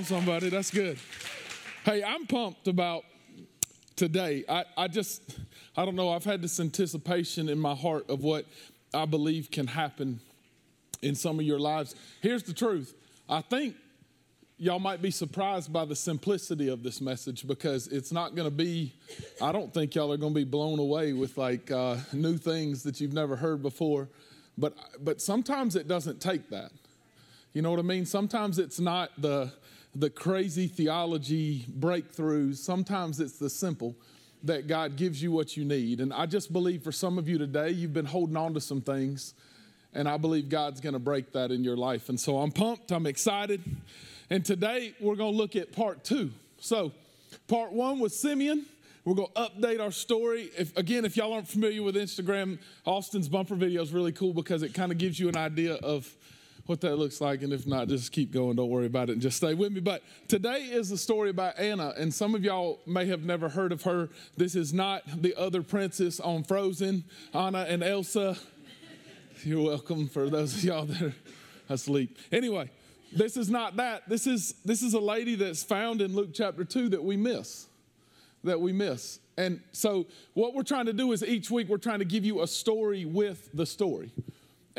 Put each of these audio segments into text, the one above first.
On, somebody. That's good. Hey, I'm pumped about today. I, I just, I don't know, I've had this anticipation in my heart of what I believe can happen in some of your lives. Here's the truth I think y'all might be surprised by the simplicity of this message because it's not going to be, I don't think y'all are going to be blown away with like uh, new things that you've never heard before. But, but sometimes it doesn't take that. You know what I mean? Sometimes it's not the, the crazy theology breakthroughs, sometimes it's the simple that God gives you what you need. And I just believe for some of you today, you've been holding on to some things, and I believe God's going to break that in your life. And so I'm pumped, I'm excited. And today we're going to look at part two. So, part one was Simeon. We're going to update our story. If, again, if y'all aren't familiar with Instagram, Austin's bumper video is really cool because it kind of gives you an idea of what that looks like. And if not, just keep going. Don't worry about it and just stay with me. But today is the story about Anna. And some of y'all may have never heard of her. This is not the other princess on Frozen, Anna and Elsa. You're welcome for those of y'all that are asleep. Anyway, this is not that. This is this is a lady that's found in Luke chapter 2 that we miss. That we miss. And so what we're trying to do is each week we're trying to give you a story with the story.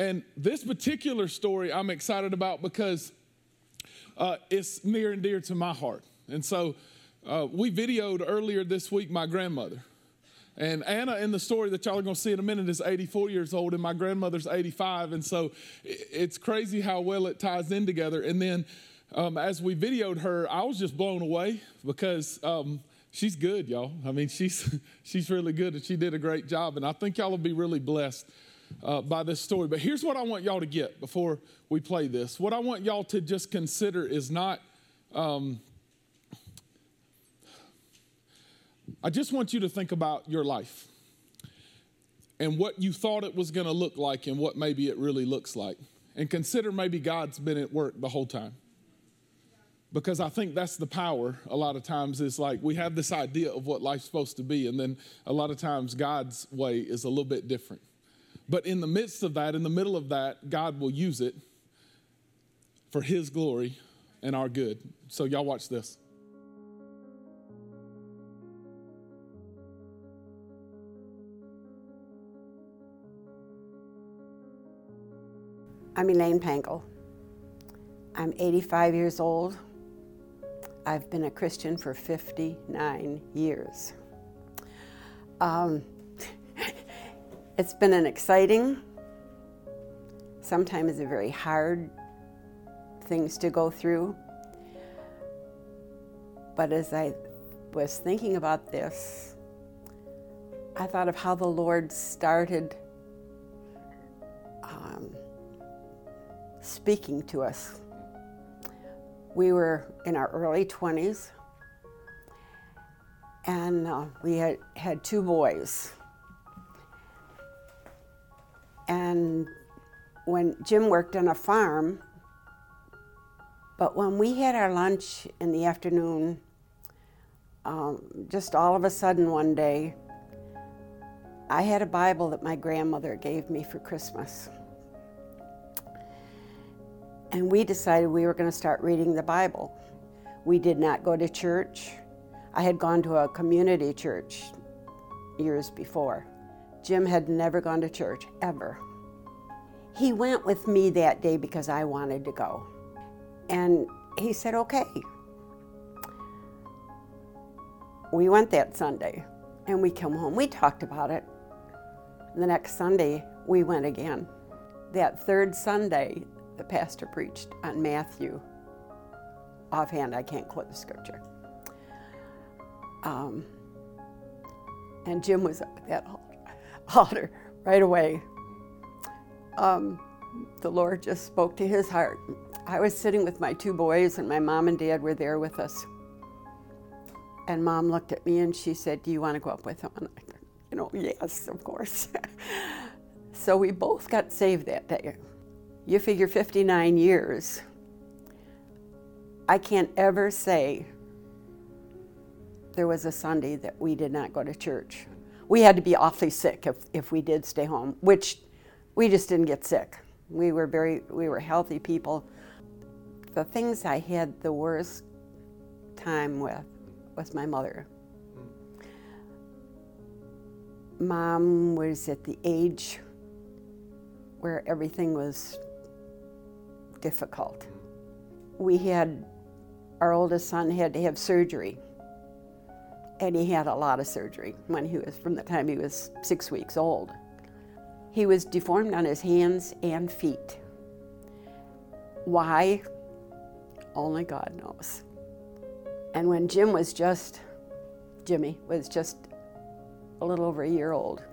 And this particular story I'm excited about because uh, it's near and dear to my heart. And so uh, we videoed earlier this week my grandmother. And Anna, in the story that y'all are going to see in a minute, is 84 years old, and my grandmother's 85. And so it's crazy how well it ties in together. And then um, as we videoed her, I was just blown away because um, she's good, y'all. I mean, she's, she's really good, and she did a great job. And I think y'all will be really blessed uh, by this story. But here's what I want y'all to get before we play this. What I want y'all to just consider is not. Um, I just want you to think about your life and what you thought it was going to look like and what maybe it really looks like. And consider maybe God's been at work the whole time. Because I think that's the power a lot of times is like we have this idea of what life's supposed to be, and then a lot of times God's way is a little bit different. But in the midst of that, in the middle of that, God will use it for His glory and our good. So, y'all watch this. I'm Elaine Pangle. I'm 85 years old. I've been a Christian for 59 years. Um, it's been an exciting, sometimes a very hard things to go through. But as I was thinking about this, I thought of how the Lord started um, speaking to us. We were in our early 20s, and uh, we had, had two boys. And when Jim worked on a farm, but when we had our lunch in the afternoon, um, just all of a sudden one day, I had a Bible that my grandmother gave me for Christmas. And we decided we were going to start reading the Bible. We did not go to church. I had gone to a community church years before. Jim had never gone to church, ever. He went with me that day because I wanted to go. And he said, okay. We went that Sunday and we come home. We talked about it. The next Sunday, we went again. That third Sunday, the pastor preached on Matthew. Offhand, I can't quote the scripture. Um, and Jim was at that altar right away. Um, the Lord just spoke to his heart. I was sitting with my two boys, and my mom and dad were there with us. And mom looked at me and she said, Do you want to go up with him? And I said, You know, yes, of course. so we both got saved that day. You figure 59 years. I can't ever say there was a Sunday that we did not go to church. We had to be awfully sick if, if we did stay home, which we just didn't get sick. We were very we were healthy people. the things I had the worst time with was my mother. Mom was at the age where everything was difficult. We had, our oldest son had to have surgery. And he had a lot of surgery when he was, from the time he was six weeks old. He was deformed on his hands and feet. Why? Only God knows. And when Jim was just, Jimmy was just a little over a year old,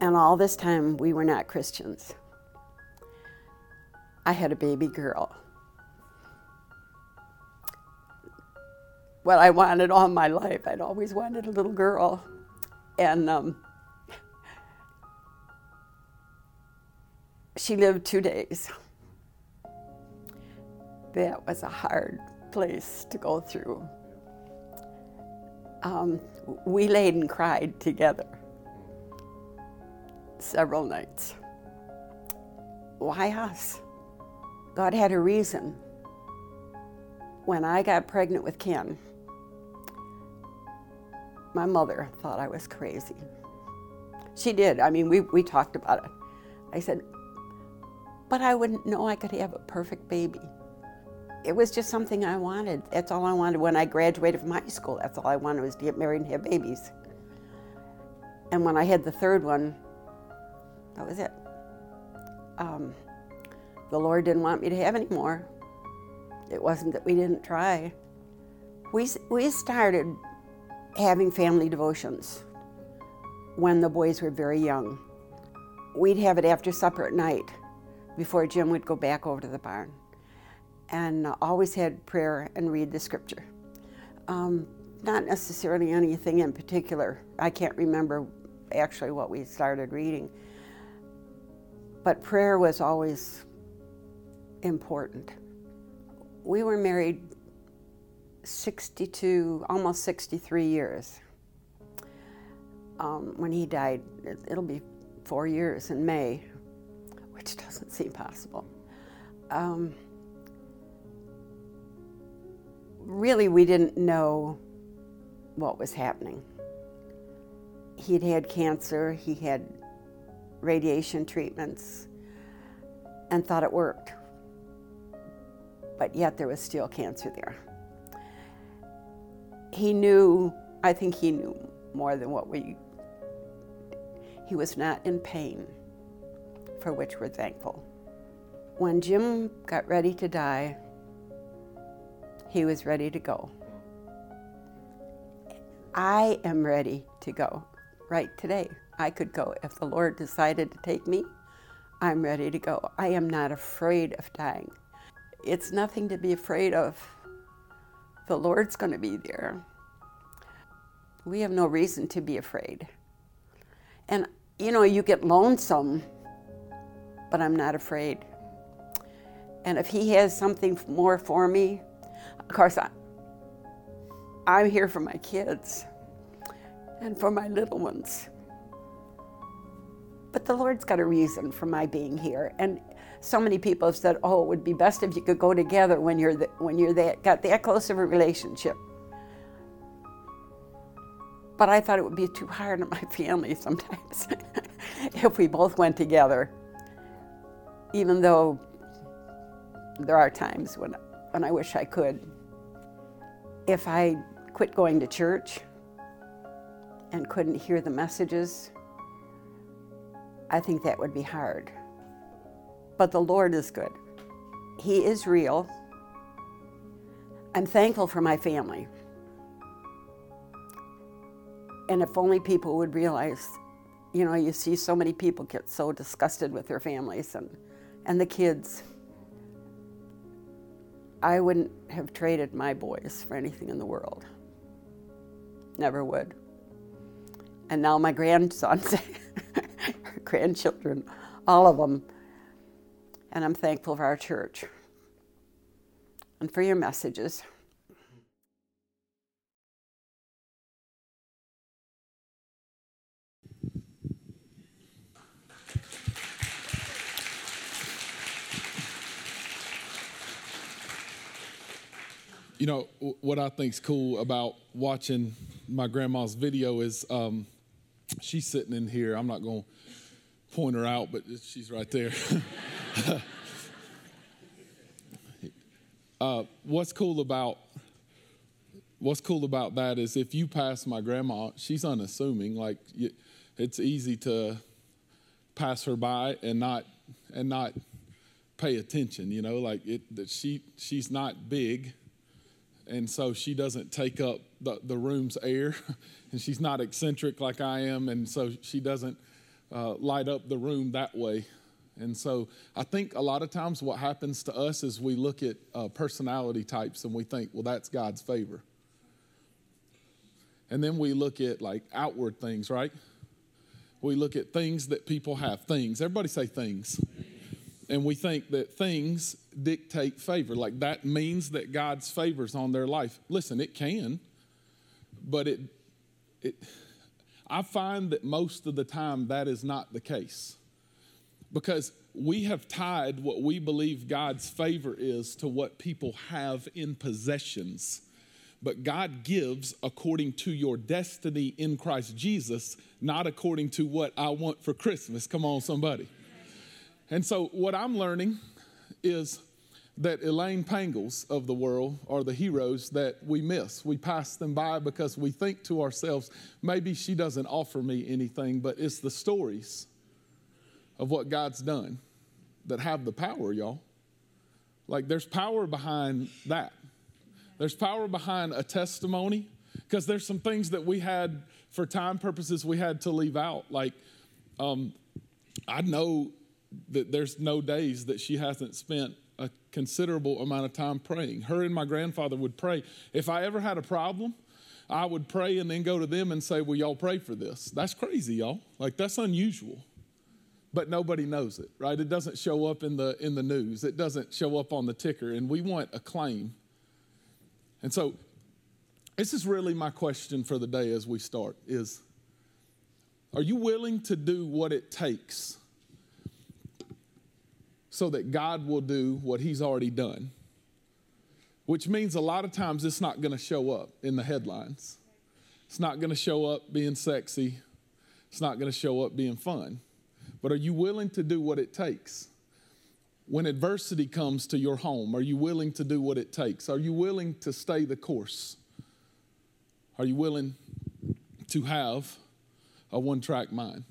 and all this time we were not Christians. I had a baby girl. What I wanted all my life, I'd always wanted a little girl. And um, she lived two days. That was a hard place to go through. Um, we laid and cried together several nights. Why us? God had a reason. When I got pregnant with Ken, my mother thought I was crazy. She did. I mean, we, we talked about it. I said, but I wouldn't know I could have a perfect baby. It was just something I wanted. That's all I wanted when I graduated from high school. That's all I wanted was to get married and have babies. And when I had the third one, that was it. Um, the Lord didn't want me to have any more. It wasn't that we didn't try. We, we started having family devotions when the boys were very young. We'd have it after supper at night before Jim would go back over to the barn. And always had prayer and read the scripture. Um, not necessarily anything in particular. I can't remember actually what we started reading. But prayer was always important. We were married 62, almost 63 years. Um, when he died, it'll be four years in May, which doesn't seem possible. Um, really, we didn't know what was happening. He'd had cancer, he had radiation treatments, and thought it worked. But yet there was still cancer there. He knew, I think he knew more than what we, he was not in pain, for which we're thankful. When Jim got ready to die, he was ready to go. I am ready to go right today. I could go. If the Lord decided to take me, I'm ready to go. I am not afraid of dying. It's nothing to be afraid of. The Lord's going to be there. We have no reason to be afraid. And, you know, you get lonesome, but I'm not afraid. And if He has something more for me, of course, I, I'm here for my kids and for my little ones. But the Lord's got a reason for my being here. And so many people have said, "Oh, it would be best if you could go together when you're the, when you're that got that close of a relationship." But I thought it would be too hard on my family sometimes if we both went together. Even though there are times when when I wish I could. If I quit going to church and couldn't hear the messages, I think that would be hard. But the Lord is good. He is real. I'm thankful for my family. And if only people would realize, you know, you see so many people get so disgusted with their families and, and the kids. I wouldn't have traded my boys for anything in the world. Never would. And now my grandsons, grandchildren, all of them. And I'm thankful for our church and for your messages. you know what i think's cool about watching my grandma's video is um, she's sitting in here i'm not going to point her out but she's right there uh, what's cool about what's cool about that is if you pass my grandma, she's unassuming. Like it's easy to pass her by and not and not pay attention. You know, like it. That she she's not big, and so she doesn't take up the, the room's air, and she's not eccentric like I am, and so she doesn't uh, light up the room that way. And so I think a lot of times what happens to us is we look at uh, personality types and we think, well, that's God's favor. And then we look at like outward things, right? We look at things that people have. Things. Everybody say things and we think that things dictate favor. Like that means that God's favors on their life. Listen, it can, but it, it, I find that most of the time that is not the case. Because we have tied what we believe God's favor is to what people have in possessions. But God gives according to your destiny in Christ Jesus, not according to what I want for Christmas. Come on, somebody. And so, what I'm learning is that Elaine Pangles of the world are the heroes that we miss. We pass them by because we think to ourselves, maybe she doesn't offer me anything, but it's the stories of what God's done that have the power, y'all. Like, there's power behind that. There's power behind a testimony because there's some things that we had, for time purposes, we had to leave out. Like, um, I know that there's no days that she hasn't spent a considerable amount of time praying. Her and my grandfather would pray. If I ever had a problem, I would pray and then go to them and say, Will y'all pray for this? That's crazy, y'all. Like, that's unusual. But nobody knows it, right? It doesn't show up in the, in the news, it doesn't show up on the ticker, and we want acclaim. And so, this is really my question for the day as we start is are you willing to do what it takes so that God will do what He's already done. Which means a lot of times it's not going to show up in the headlines. It's not going to show up being sexy. It's not going to show up being fun. But are you willing to do what it takes? When adversity comes to your home, are you willing to do what it takes? Are you willing to stay the course? Are you willing to have a one track mind?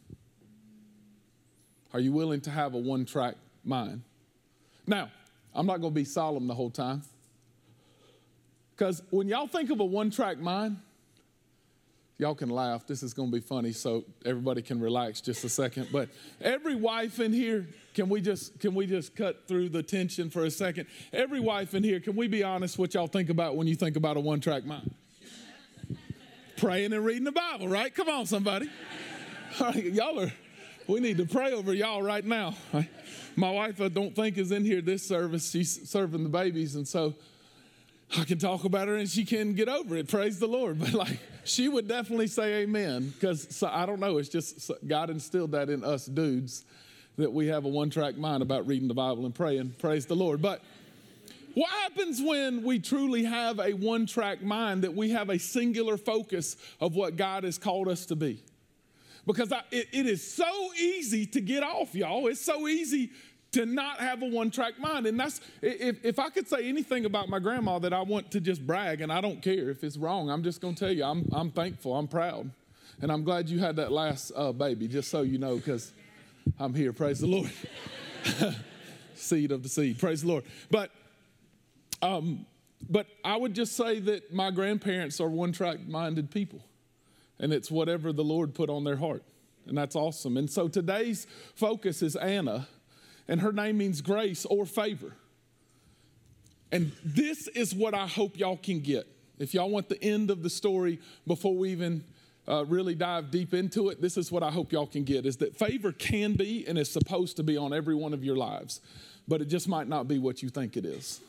Are you willing to have a one track mind. Now, I'm not going to be solemn the whole time. Because when y'all think of a one track mind, y'all can laugh. This is going to be funny, so everybody can relax just a second. But every wife in here, can we just can we just cut through the tension for a second? Every wife in here, can we be honest what y'all think about when you think about a one track mind? Praying and reading the Bible, right? Come on, somebody. Y'all are. We need to pray over y'all right now. Right? My wife, I don't think, is in here this service. She's serving the babies, and so I can talk about her and she can get over it. Praise the Lord. But like, she would definitely say amen because so, I don't know. It's just God instilled that in us dudes that we have a one track mind about reading the Bible and praying. Praise the Lord. But what happens when we truly have a one track mind that we have a singular focus of what God has called us to be? Because I, it, it is so easy to get off, y'all. It's so easy to not have a one track mind. And that's, if, if I could say anything about my grandma that I want to just brag, and I don't care if it's wrong, I'm just to tell you, I'm, I'm thankful, I'm proud. And I'm glad you had that last uh, baby, just so you know, because I'm here. Praise the Lord. seed of the seed. Praise the Lord. But, um, but I would just say that my grandparents are one track minded people and it's whatever the Lord put on their heart. And that's awesome. And so today's focus is Anna, and her name means grace or favor. And this is what I hope y'all can get. If y'all want the end of the story before we even uh, really dive deep into it, this is what I hope y'all can get is that favor can be and is supposed to be on every one of your lives, but it just might not be what you think it is.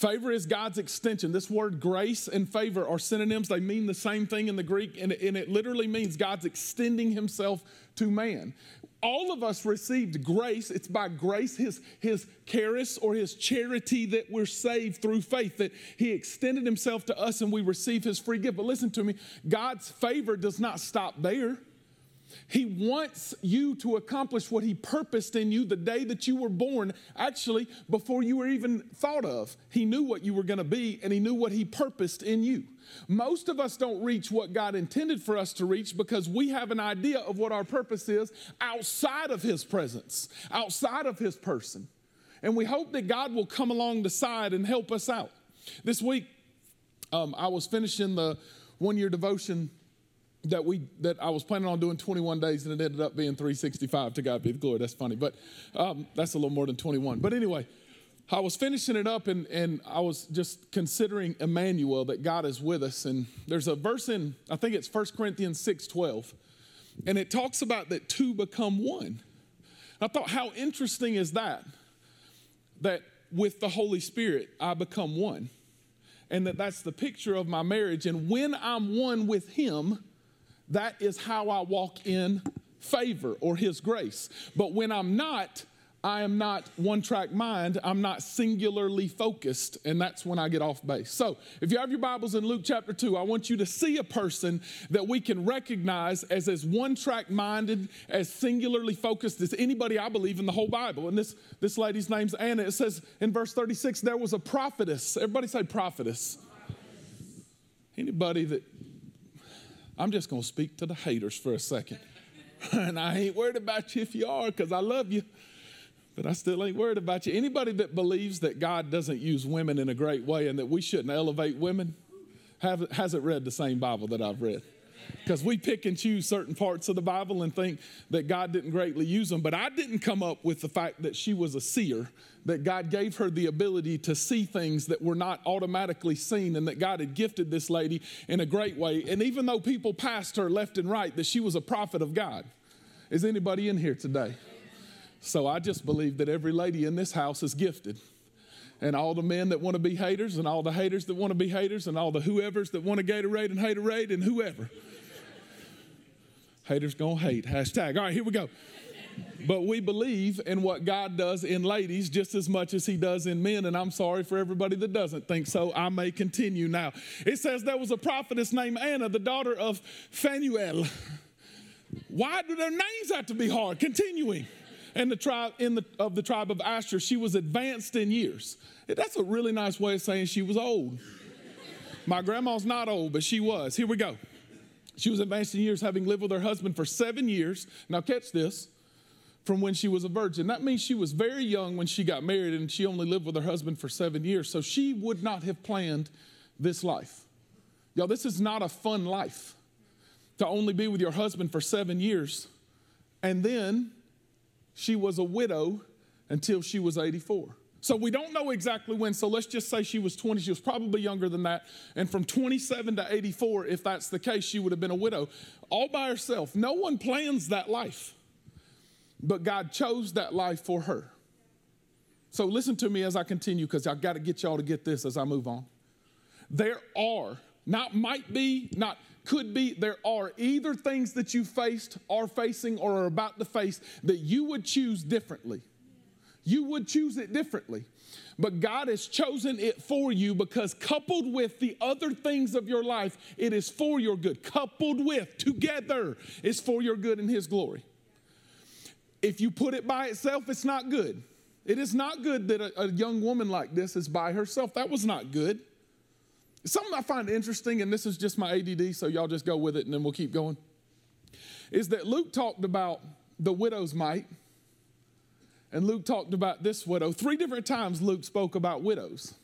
Favor is God's extension. This word grace and favor are synonyms. They mean the same thing in the Greek, and it, literally means God's extending himself to man. All of us received grace. It's by grace, his, his charis or his charity, that we're saved through faith, that he extended himself to us and we receive his free gift. But listen to me God's favor does not stop there. He wants you to accomplish what He purposed in you the day that you were born, actually, before you were even thought of. He knew what you were going to be and He knew what He purposed in you. Most of us don't reach what God intended for us to reach because we have an idea of what our purpose is outside of His presence, outside of His person. And we hope that God will come along the side and help us out. This week, um, I was finishing the one year devotion that we that I was planning on doing 21 days and it ended up being 365 to God be the glory. That's funny, but um, that's a little more than 21. But anyway, I was finishing it up and and I was just considering Emmanuel that God is with us. And there's a verse in I think it's 1 Corinthians 6:12, and it talks about that two become one. I thought, how interesting is that? That with the Holy Spirit I become one, and that that's the picture of my marriage. And when I'm one with Him that is how I walk in favor or His grace. But when I'm not, I am not one track mind. I'm not singularly focused, and that's when I get off base. So, if you have your Bibles in Luke chapter 2, I want you to see a person that we can recognize as as one track minded, as singularly focused as anybody I believe in the whole Bible. And this, this lady's name's Anna. It says in verse 36 there was a prophetess. Everybody say prophetess. Anybody that I'm just going to speak to the haters for a second. and I ain't worried about you if you are, because I love you. But I still ain't worried about you. Anybody that believes that God doesn't use women in a great way and that we shouldn't elevate women have, hasn't read the same Bible that I've read because we pick and choose certain parts of the Bible and think that God didn't greatly use them. But I didn't come up with the fact that she was a seer, that God gave her the ability to see things that were not automatically seen, and that God had gifted this lady in a great way. And even though people passed her left and right, that she was a prophet of God. Is anybody in here today? So I just believe that every lady in this house is gifted and all the men that want to be haters, and all the haters that want to be haters, and all the whoever's that want to Gatorade and haterade, and whoever. Haters gonna hate. Hashtag. All right, here we go. But we believe in what God does in ladies just as much as He does in men. And I'm sorry for everybody that doesn't think so. I may continue now. It says there was a prophetess named Anna, the daughter of Phanuel. Why do their names have to be hard? Continuing. And the tribe in the, of the tribe of Asher, she was advanced in years. That's a really nice way of saying she was old. My grandma's not old, but she was. Here we go. She was advanced in years, having lived with her husband for seven years. Now, catch this from when she was a virgin. That means she was very young when she got married and she only lived with her husband for seven years. So she would not have planned this life. Y'all, this is not a fun life to only be with your husband for seven years. And then she was a widow until she was 84. So we don't know exactly when. So let's just say she was 20. She was probably younger than that. And from 27 to 84, if that's the case, she would have been a widow all by herself. No one plans that life, but God chose that life for her. So listen to me as I continue because I've got to get y'all to get this as I move on. There are, not might be, not could be, there are either things that you faced, are facing, or are about to face that you would choose differently you would choose it differently. But God has chosen it for you because, coupled with the other things of your life, it is for your good. Coupled with, together, is for your good and His glory. If you put it by itself, it's not good. It is not good that a, a young woman like this is by herself. That was not good. Something I find interesting, and this is just my ADD, so y'all just go with it and then we'll keep going, is that Luke talked about the widow's mite and Luke talked about this widow. Three different times Luke spoke about widows.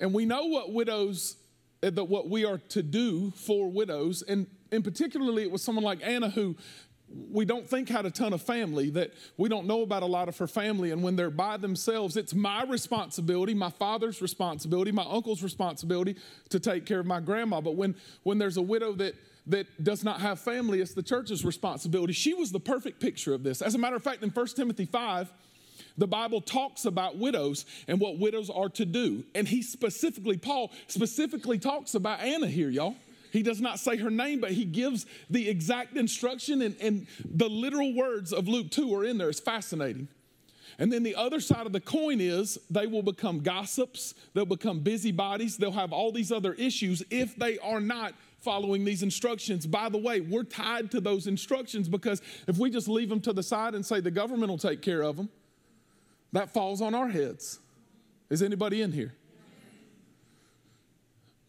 And we know what widows, eh, that what we are to do for widows. And in particularly, it was someone like Anna who we don't think had a ton of family, that we don't know about a lot of her family. And when they're by themselves, it's my responsibility, my father's responsibility, my uncle's responsibility to take care of my grandma. But when, when there's a widow that that does not have family, it's the church's responsibility. She was the perfect picture of this. As a matter of fact, in 1 Timothy 5, the Bible talks about widows and what widows are to do. And he specifically, Paul specifically talks about Anna here, y'all. He does not say her name, but he gives the exact instruction, and, and the literal words of Luke 2 are in there. It's fascinating. And then the other side of the coin is they will become gossips, they'll become busybodies, they'll have all these other issues if they are not following these instructions. By the way, we're tied to those instructions because if we just leave them to the side and say the government will take care of them, that falls on our heads. Is anybody in here?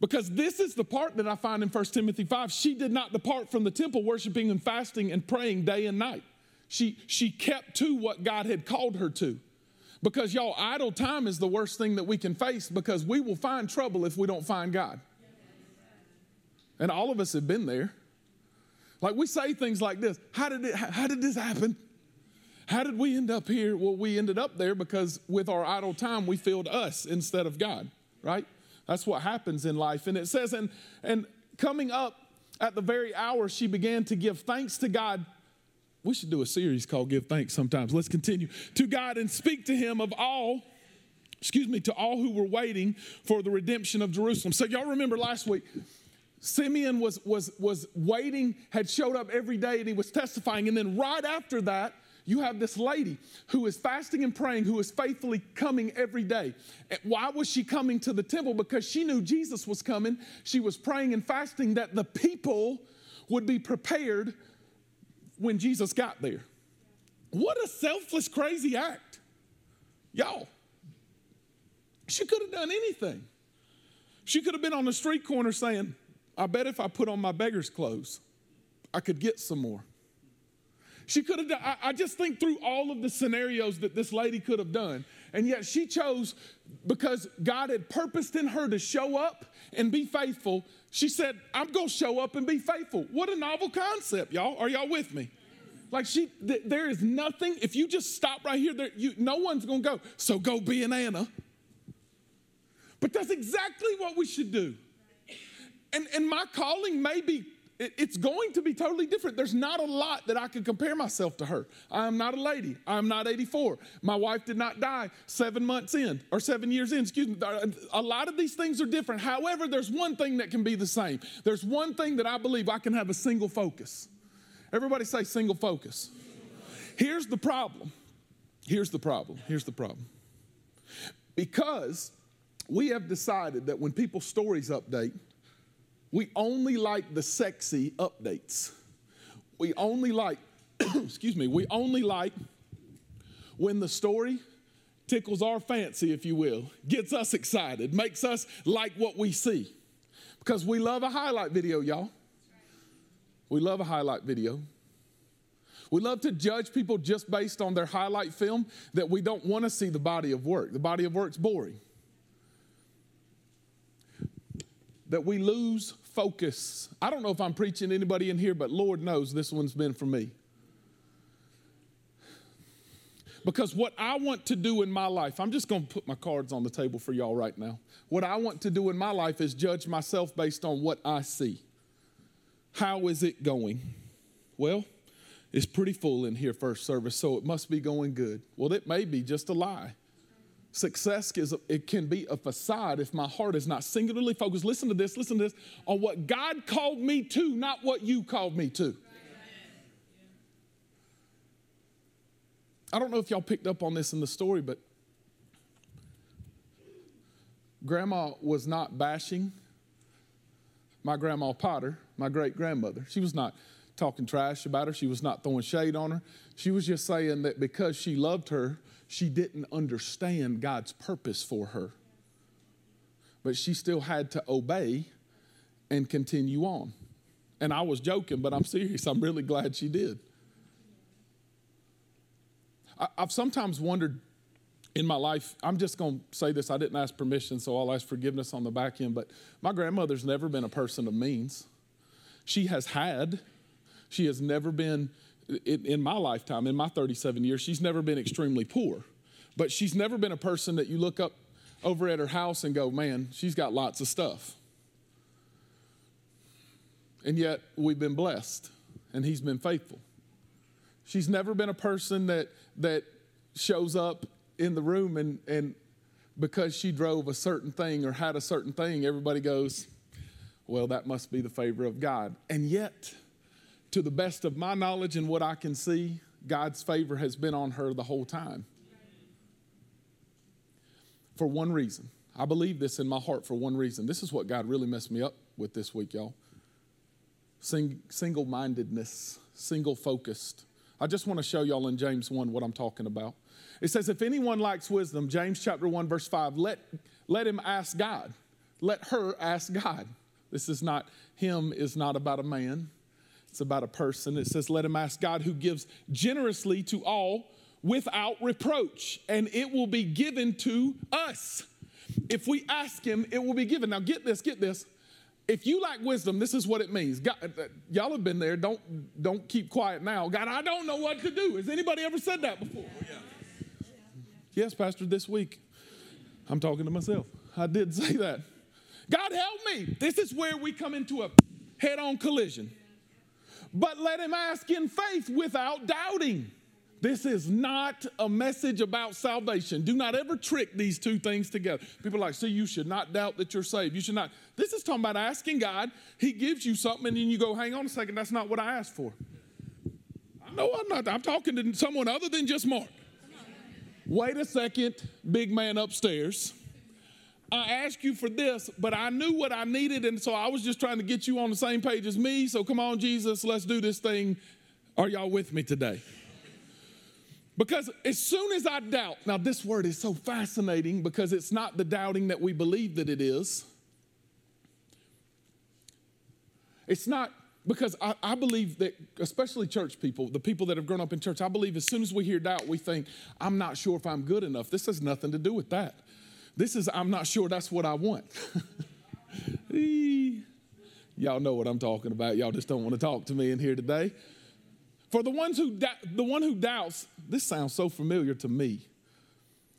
Because this is the part that I find in 1 Timothy 5. She did not depart from the temple, worshiping and fasting and praying day and night. She, she kept to what God had called her to. Because, y'all, idle time is the worst thing that we can face because we will find trouble if we don't find God. And all of us have been there. Like we say things like this How did, it, how did this happen? How did we end up here? Well, we ended up there because with our idle time, we filled us instead of God, right? That's what happens in life. And it says, and, and coming up at the very hour, she began to give thanks to God. We should do a series called Give Thanks sometimes. Let's continue. To God and speak to Him of all, excuse me, to all who were waiting for the redemption of Jerusalem. So, y'all remember last week, Simeon was, was, was waiting, had showed up every day, and he was testifying. And then right after that, you have this lady who is fasting and praying, who is faithfully coming every day. Why was she coming to the temple? Because she knew Jesus was coming. She was praying and fasting that the people would be prepared when Jesus got there. What a selfless, crazy act. Y'all, she could have done anything. She could have been on the street corner saying, I bet if I put on my beggar's clothes, I could get some more. She could have done, I, just think through all of the scenarios that this lady could have done. And yet she chose, because God had purposed in her to show up and be faithful, she said, I'm gonna show up and be faithful. What a novel concept, y'all. Are y'all with me? Like she, th- there is nothing, if you just stop right here, there, you, no one's gonna go, so go be an Anna. But that's exactly what we should do. And, and my calling may be it's going to be totally different. There's not a lot that I can compare myself to her. I am not a lady. I am not 84. My wife did not die seven months in or seven years in. Excuse me. A lot of these things are different. However, there's one thing that can be the same. There's one thing that I believe I can have a single focus. Everybody say single focus. Here's the problem. Here's the problem. Here's the problem. Because we have decided that when people's stories update, we only like the sexy updates. We only like, excuse me, we only like when the story tickles our fancy, if you will, gets us excited, makes us like what we see. Because we love a highlight video, y'all. We love a highlight video. We love to judge people just based on their highlight film that we don't want to see the body of work. The body of work's boring. That we lose focus. I don't know if I'm preaching anybody in here, but Lord knows this one's been for me. Because what I want to do in my life, I'm just going to put my cards on the table for y'all right now. What I want to do in my life is judge myself based on what I see. How is it going? Well, it's pretty full in here, first service, so it must be going good. Well, it may be just a lie. Success is it can be a facade if my heart is not singularly focused. Listen to this, listen to this, on what God called me to, not what you called me to. I don't know if y'all picked up on this in the story, but grandma was not bashing my grandma Potter, my great grandmother. She was not talking trash about her. She was not throwing shade on her. She was just saying that because she loved her, she didn't understand God's purpose for her. But she still had to obey and continue on. And I was joking, but I'm serious. I'm really glad she did. I, have sometimes wondered in my life, I'm just going to say this. I didn't ask permission, so I'll ask forgiveness on the back end. But my grandmother's never been a person of means. She has had, she has never been in, in my lifetime, in my 37 years, she's never been extremely poor. But she's never been a person that you look up over at her house and go, man, she's got lots of stuff. And yet we've been blessed and he's been faithful. She's never been a person that, that shows up in the room and, and because she drove a certain thing or had a certain thing, everybody goes, well, that must be the favor of God. And yet, to the best of my knowledge and what I can see, God's favor has been on her the whole time. For one reason. I believe this in my heart for one reason. This is what God really messed me up with this week, y'all. Sing, single mindedness, single focused. I just want to show y'all in James 1 what I'm talking about. It says, If anyone lacks wisdom, James chapter 1, verse 5, let, let him ask God. Let her ask God. This is not, him is not about a man, it's about a person. It says, Let him ask God who gives generously to all without reproach, and it will be given to us. If we ask him, it will be given. Now, get this, get this. If you lack wisdom, this is what it means. God, uh, y'all have been there. Don't, don't keep quiet now. God, I don't know what to do. Has anybody ever said that before? Yeah. Yes, Pastor, this week. I'm talking to myself. I did say that. God help me. This is where we come into a head on collision. But let him ask in faith without doubting. This is not a message about salvation. Do not ever trick these two things together. People are like, see, you should not doubt that you're saved. You should not. This is talking about asking God. He gives you something, and then you go, hang on a second, that's not what I asked for. I know I'm not. I'm talking to someone other than just Mark. Wait a second, big man upstairs. I asked you for this, but I knew what I needed, and so I was just trying to get you on the same page as me. So come on, Jesus, let's do this thing. Are y'all with me today? Because as soon as I doubt, now this word is so fascinating because it's not the doubting that we believe that it is. It's not because I, I, believe that, especially church people, the people that have grown up in church, I believe as soon as we hear doubt, we think, I'm not sure if I'm good enough. This has nothing to do with that. This is, I'm not sure that's what I want. Y'all know what I'm talking about. Y'all just don't want to talk to me in here today. For the ones who the one who doubts, this sounds so familiar to me.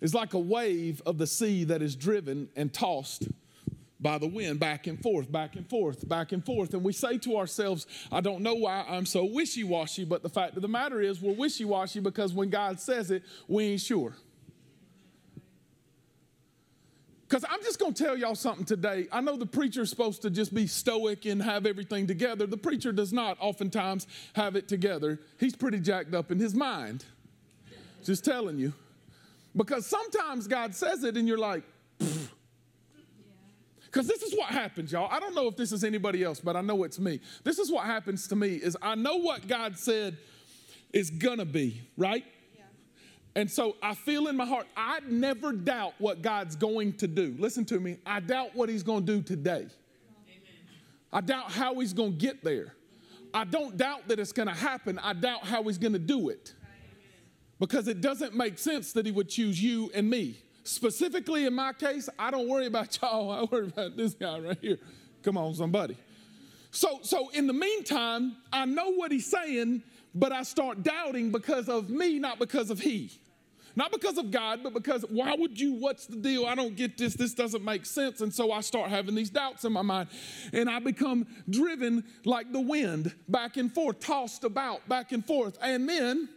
Is like a wave of the sea that is driven and tossed by the wind back and forth, back and forth, back and forth. And we say to ourselves, I don't know why I'm so wishy washy, but the fact of the matter is, we're wishy washy because when God says it, we ain't sure. Because I'm just going to tell y'all something today. I know the preacher's supposed to just be stoic and have everything together. The preacher does not oftentimes have it together. He's pretty jacked up in his mind. Just telling you. Because sometimes God says it and you're like, because this is what happens, y'all. I don't know if this is anybody else, but I know it's me. This is what happens to me is I know what God said is gonna be, right? And so I feel in my heart, I never doubt what God's going to do. Listen to me. I doubt what He's going to do today. Amen. I doubt how He's going to get there. I don't doubt that it's going to happen. I doubt how He's going to do it. Because it doesn't make sense that He would choose you and me. Specifically in my case, I don't worry about y'all. I worry about this guy right here. Come on, somebody. So, so in the meantime, I know what he's saying, but I start doubting because of me, not because of he. Not because of God, but because why would you? What's the deal? I don't get this. This doesn't make sense. And so I start having these doubts in my mind. And I become driven like the wind, back and forth, tossed about, back and forth. And then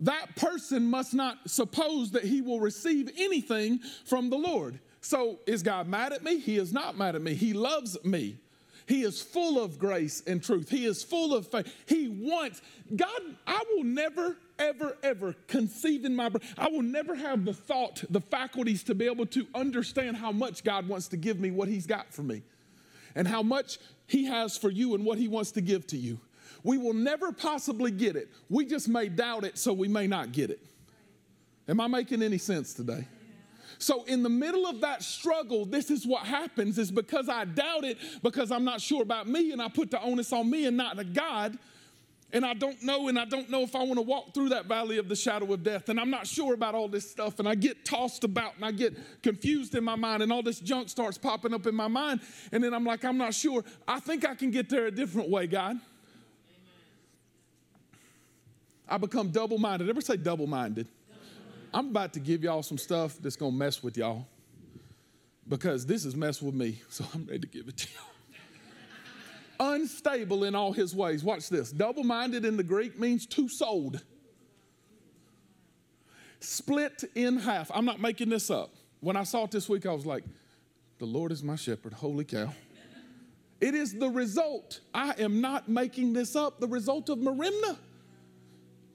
that person must not suppose that he will receive anything from the Lord. So is God mad at me? He is not mad at me. He loves me. He is full of grace and truth. He is full of faith. He wants, God, I will never, ever, ever conceive in my brain. I will never have the thought, the faculties to be able to understand how much God wants to give me what He's got for me and how much He has for you and what He wants to give to you. We will never possibly get it. We just may doubt it, so we may not get it. Am I making any sense today? So in the middle of that struggle, this is what happens is because I doubt it, because I'm not sure about me, and I put the onus on me and not the God. And I don't know, and I don't know if I want to walk through that valley of the shadow of death. And I'm not sure about all this stuff. And I get tossed about and I get confused in my mind, and all this junk starts popping up in my mind. And then I'm like, I'm not sure. I think I can get there a different way, God. I become double minded. Ever say double minded? I'm about to give y'all some stuff that's going to mess with y'all because this is messed with me. So I'm ready to give it to y'all. Unstable in all his ways. Watch this. Double minded in the Greek means two souled. split in half. I'm not making this up. When I saw it this week, I was like, the Lord is my shepherd. Holy cow. It is the result. I am not making this up. The result of Merimna.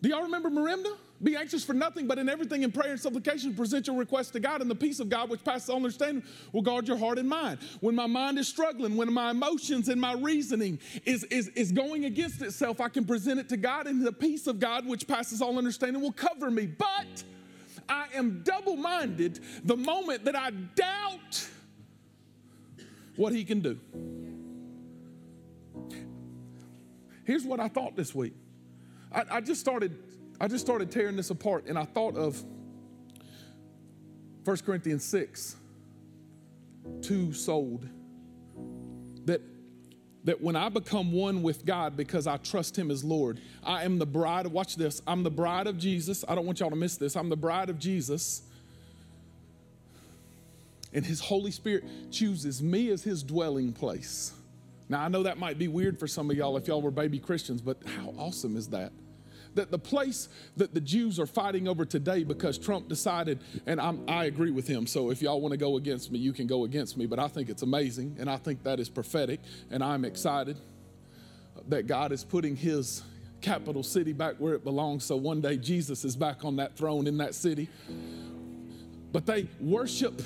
Do y'all remember Merimna? Be anxious for nothing, but in everything in prayer and supplication, present your request to God, and the peace of God, which passes all understanding, will guard your heart and mind. When my mind is struggling, when my emotions and my reasoning is, is, is going against itself, I can present it to God, and the peace of God, which passes all understanding, will cover me. But I am double minded the moment that I doubt what He can do. Here's what I thought this week. I, I just started I just started tearing this apart and I thought of 1 Corinthians 6, two souled. That, that when I become one with God because I trust Him as Lord, I am the bride, watch this, I'm the bride of Jesus. I don't want y'all to miss this. I'm the bride of Jesus. And His Holy Spirit chooses me as His dwelling place. Now, I know that might be weird for some of y'all if y'all were baby Christians, but how awesome is that? That the place that the Jews are fighting over today because Trump decided, and I'm, i agree with him. So if y'all want to go against me, you can go against me. But I think it's amazing, and I think that is prophetic, and I'm excited that God is putting His capital city back where it belongs. So one day Jesus is back on that throne in that city. But they worship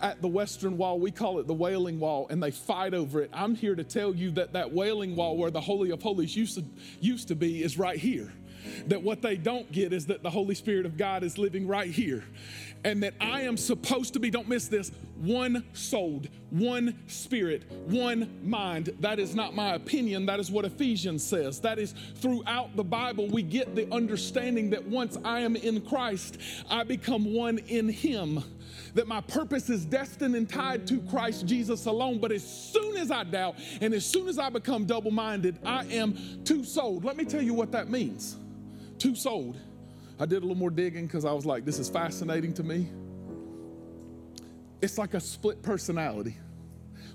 at the Western Wall. We call it the Wailing Wall, and they fight over it. I'm here to tell you that that Wailing Wall, where the Holy of Holies used to, used to be, is right here. That what they don't get is that the Holy Spirit of God is living right here. And that I am supposed to be, don't miss this, one souled, one spirit, one mind. That is not my opinion. That is what Ephesians says. That is throughout the Bible, we get the understanding that once I am in Christ, I become one in Him. That my purpose is destined and tied to Christ Jesus alone. But as soon as I doubt and as soon as I become double minded, I am two souled. Let me tell you what that means two souled. I did a little more digging because I was like, this is fascinating to me. It's like a split personality.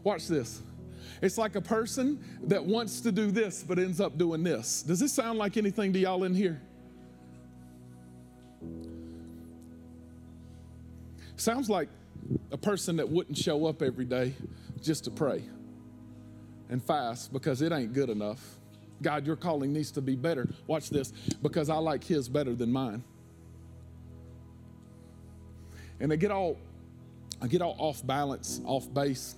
Watch this. It's like a person that wants to do this but ends up doing this. Does this sound like anything to y'all in here? Sounds like a person that wouldn't show up every day just to pray and fast because it ain't good enough. God, your calling needs to be better. Watch this, because I like his better than mine. And I get all I get all off balance, off base.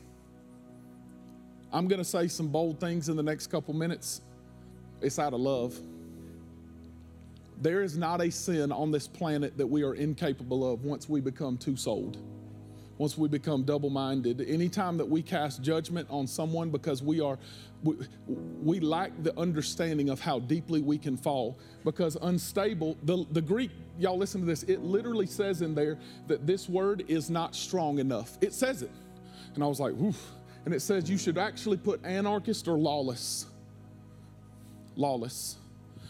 I'm going to say some bold things in the next couple minutes. It's out of love. There is not a sin on this planet that we are incapable of once we become two souled once we become double minded. Anytime that we cast judgment on someone because we are, we, we, lack the understanding of how deeply we can fall. Because unstable, the, the Greek, y'all listen to this, it literally says in there that this word is not strong enough. It says it. And I was like, oof. And it says you should actually put anarchist or lawless. Lawless.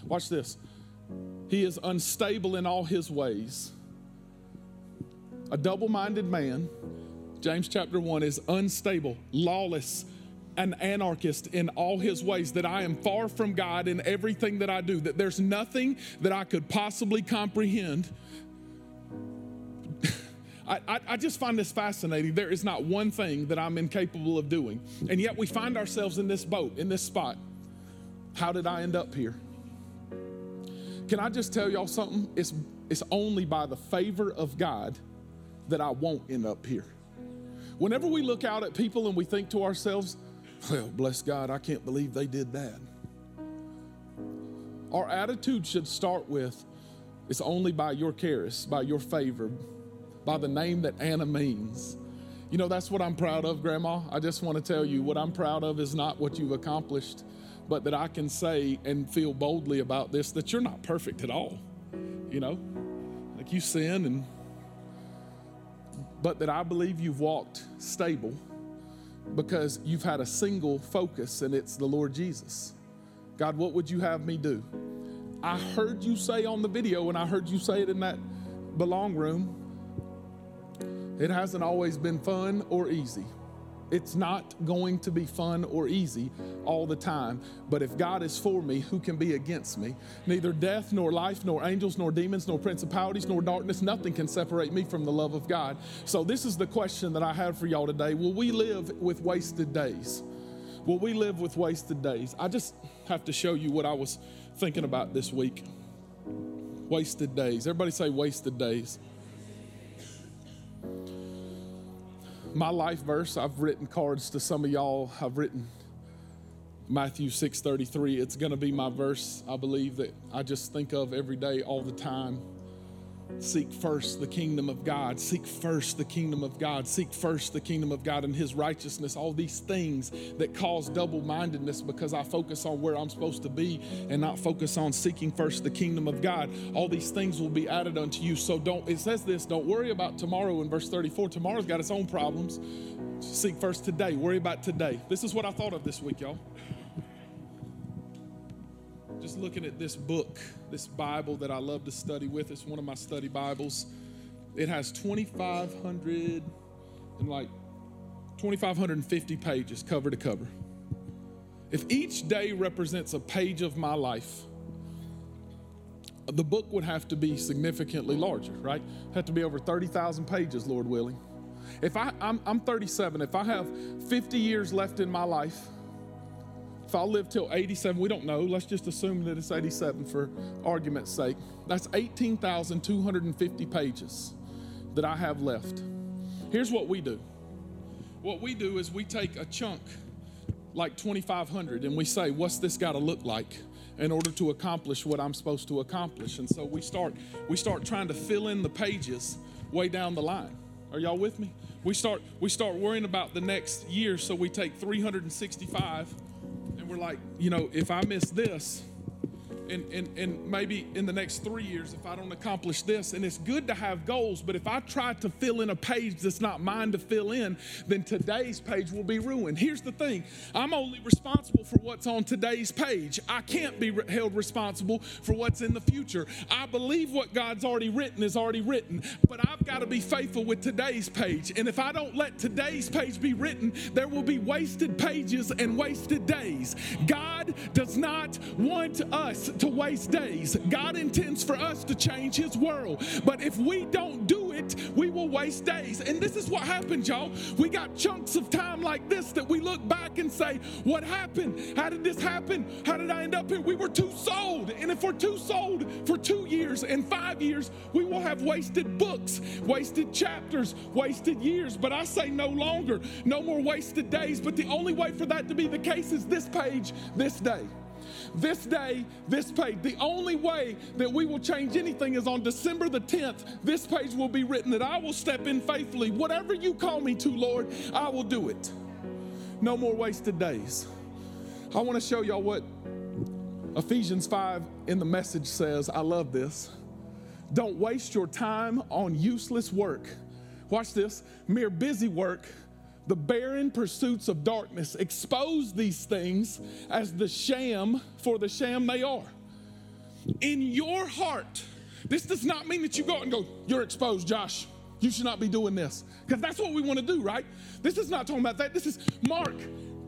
Watch this. He is unstable in all his ways a double minded man, James chapter 1, is unstable, lawless, an anarchist in all his ways, that I am far from God in everything that I do, that there's nothing that I could possibly comprehend. I, I, I, just find this fascinating. There is not one thing that I'm incapable of doing. And yet we find ourselves in this boat, in this spot. How did I end up here? Can I just tell y'all something? It's, it's only by the favor of God that I won't end up here. Whenever we look out at people and we think to ourselves, well, bless God, I can't believe they did that. Our attitude should start with, it's only by your charis, by your favor, by the name that Anna means. You know, that's what I'm proud of, Grandma. I just want to tell you what I'm proud of is not what you've accomplished, but that I can say and feel boldly about this that you're not perfect at all. You know, like you sin and but that I believe you've walked stable because you've had a single focus and it's the Lord Jesus. God, what would you have me do? I heard you say on the video, and I heard you say it in that belong room. It hasn't always been fun or easy. It's not going to be fun or easy all the time. But if God is for me, who can be against me? Neither death, nor life, nor angels, nor demons, nor principalities, nor darkness, nothing can separate me from the love of God. So, this is the question that I have for y'all today Will we live with wasted days? Will we live with wasted days? I just have to show you what I was thinking about this week. Wasted days. Everybody say wasted days. My life verse, I've written cards to some of y'all. I've written Matthew 6:33. It's going to be my verse, I believe that I just think of every day all the time. Seek first the kingdom of God. Seek first the kingdom of God. Seek first the kingdom of God and his righteousness. All these things that cause double mindedness because I focus on where I'm supposed to be and not focus on seeking first the kingdom of God. All these things will be added unto you. So don't, it says this, don't worry about tomorrow in verse 34. Tomorrow's got its own problems. Seek first today. Worry about today. This is what I thought of this week, y'all looking at this book, this Bible that I love to study with. It's one of my study Bibles. It has 2,500 and like 2,550 pages cover to cover. If each day represents a page of my life, the book would have to be significantly larger, right? Have to be over 30,000 pages, Lord willing. If I, I'm, I'm 37, if I have 50 years left in my life, if I'll live till 87, we don't know. Let's just assume that it's 87 for argument's sake. That's 18,250 pages that I have left. Here's what we do what we do is we take a chunk like 2,500 and we say, What's this got to look like? in order to accomplish what I'm supposed to accomplish. And so we start we start trying to fill in the pages way down the line. Are y'all with me? We start we start worrying about the next year, so we take 365 we're like, you know, if I miss this, and, and, and maybe in the next three years if I don't accomplish this. And it's good to have goals, but if I try to fill in a page that's not mine to fill in, then today's page will be ruined. Here's the thing I'm only responsible for what's on today's page. I can't be held responsible for what's in the future. I believe what God's already written is already written, but I've got to be faithful with today's page. And if I don't let today's page be written, there will be wasted pages and wasted days. God does not want us to waste days. God intends for us to change His world. But if we don't do it, we will waste days. And this is what happens, y'all. We got chunks of time like this that we look back and say, What happened? How did this happen? How did I end up here? We were two souled. And if we're two souled for two years and five years, we will have wasted books, wasted chapters, wasted years. But I say no longer, no more wasted days. But the only way for that to be the case is this page, this day. This day, this page. The only way that we will change anything is on December the 10th. This page will be written that I will step in faithfully. Whatever you call me to, Lord, I will do it. No more wasted days. I want to show y'all what Ephesians 5 in the message says. I love this. Don't waste your time on useless work. Watch this mere busy work the barren pursuits of darkness expose these things as the sham for the sham they are. In your heart, this does not mean that you go out and go, You're exposed, Josh. You should not be doing this. Because that's what we want to do, right? This is not talking about that. This is Mark.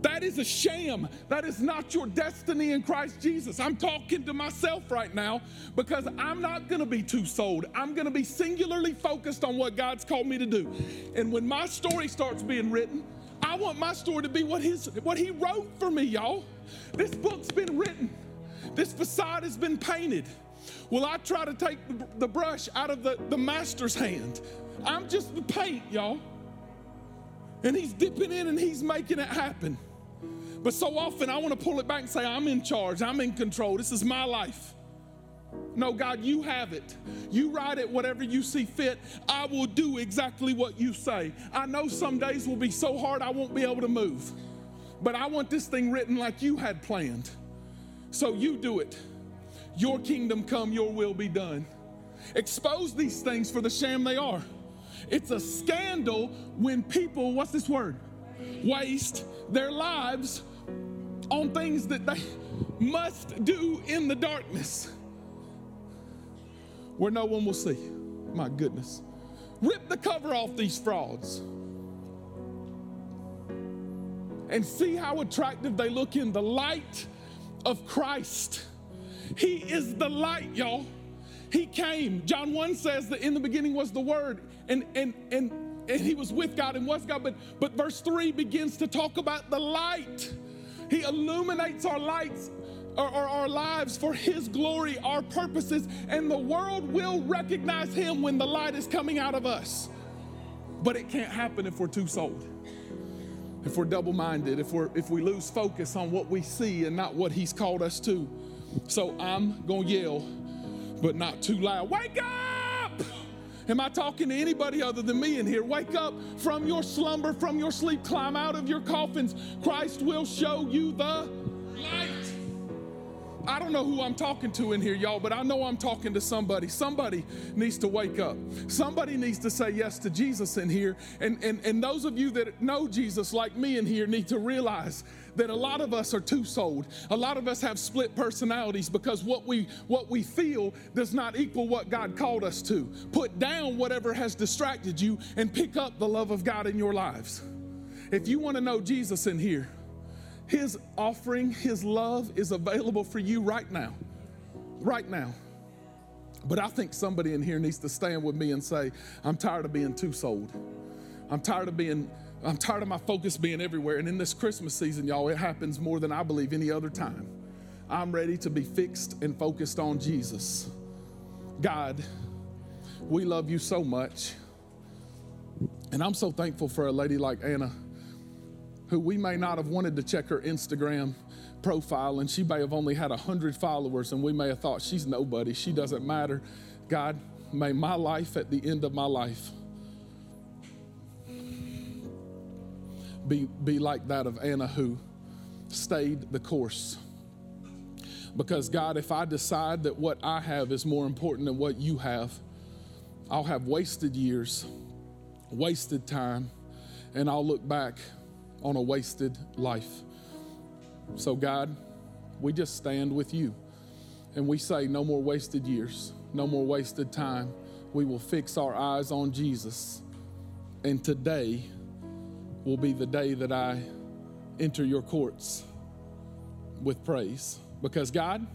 That is a sham. That is not your destiny in Christ Jesus. I'm talking to myself right now because I'm not going to be two souled. I'm going to be singularly focused on what God's called me to do. And when my story starts being written, I want my story to be what his what he wrote for me, y'all. This book's been written. This facade has been painted. Will I try to take the brush out of the, the master's hand? I'm just the paint, y'all. And he's dipping in and he's making it happen. But so often I want to pull it back and say, I'm in charge, I'm in control, this is my life. No, God, you have it. You write it whatever you see fit. I will do exactly what you say. I know some days will be so hard I won't be able to move, but I want this thing written like you had planned. So you do it. Your kingdom come, your will be done. Expose these things for the sham they are. It's a scandal when people, what's this word? Waste their lives on things that they must do in the darkness where no one will see. My goodness. Rip the cover off these frauds. and see how attractive they look in the light of Christ. He is the light, y'all. He came. John 1 says that in the beginning was the word, and and and and he was with God and was God. But but verse 3 begins to talk about the light. He illuminates our lights or, our lives for his glory, our purposes, and the world will recognize him when the light is coming out of us. But it can't happen if we're two souled. If we're double-minded, if we're if we lose focus on what we see and not what he's called us to. So I'm gonna yell, but not too loud. Wake up! Am I talking to anybody other than me in here? Wake up from your slumber, from your sleep, climb out of your coffins. Christ will show you the light. I don't know who I'm talking to in here, y'all, but I know I'm talking to somebody. Somebody needs to wake up. Somebody needs to say yes to Jesus in here. And, and, and those of you that know Jesus, like me in here, need to realize that a lot of us are two souled. A lot of us have split personalities because what we what we feel does not equal what God called us to. Put down whatever has distracted you and pick up the love of God in your lives. If you want to know Jesus in here, his offering, His love is available for you right now. Right now. But I think somebody in here needs to stand with me and say, I'm tired of being two souled. I'm tired of being, I'm tired of my focus being everywhere. And in this Christmas season, y'all, it happens more than I believe any other time. I'm ready to be fixed and focused on Jesus. God, we love you so much. And I'm so thankful for a lady like Anna who we may not have wanted to check her Instagram profile, and she may have only had 100 followers, and we may have thought she's nobody, she doesn't matter. God, may my life at the end of my life be, be like that of Anna who stayed the course. Because, God, if I decide that what I have is more important than what you have, I'll have wasted years, wasted time, and I'll look back on a wasted life. So, God, we just stand with you and we say, no more wasted years, no more wasted time. We will fix our eyes on Jesus. And today will be the day that I enter your courts with praise. Because, God,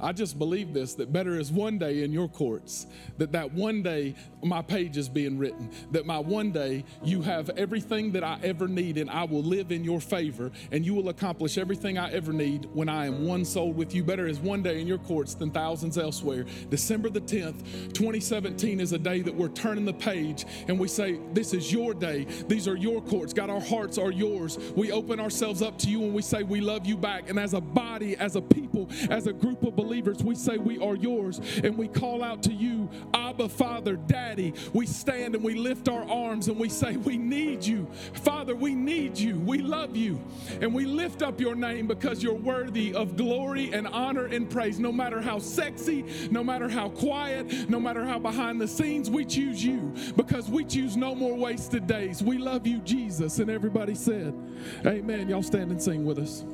I just believe this that better is one day in your courts, that that one day my page is being written, that my one day you have everything that I ever need and I will live in your favor and you will accomplish everything I ever need when I am one soul with you. Better is one day in your courts than thousands elsewhere. December the 10th, 2017 is a day that we're turning the page and we say, This is your day. These are your courts. God, our hearts are yours. We open ourselves up to you and we say, We love you back. And as a body, as a people, as a group of believers, believers, we say we are yours and we call out to you, Abba, Father, Daddy. We stand and we lift our arms and we say, We need you. Father, we need you. We love you. And we lift up your name because you're worthy of glory and honor and praise. No matter how sexy, no matter how quiet, no matter how behind the scenes, we choose you because we choose no more wasted days. We love you, Jesus. And everybody said, Amen. Y'all stand and sing with us.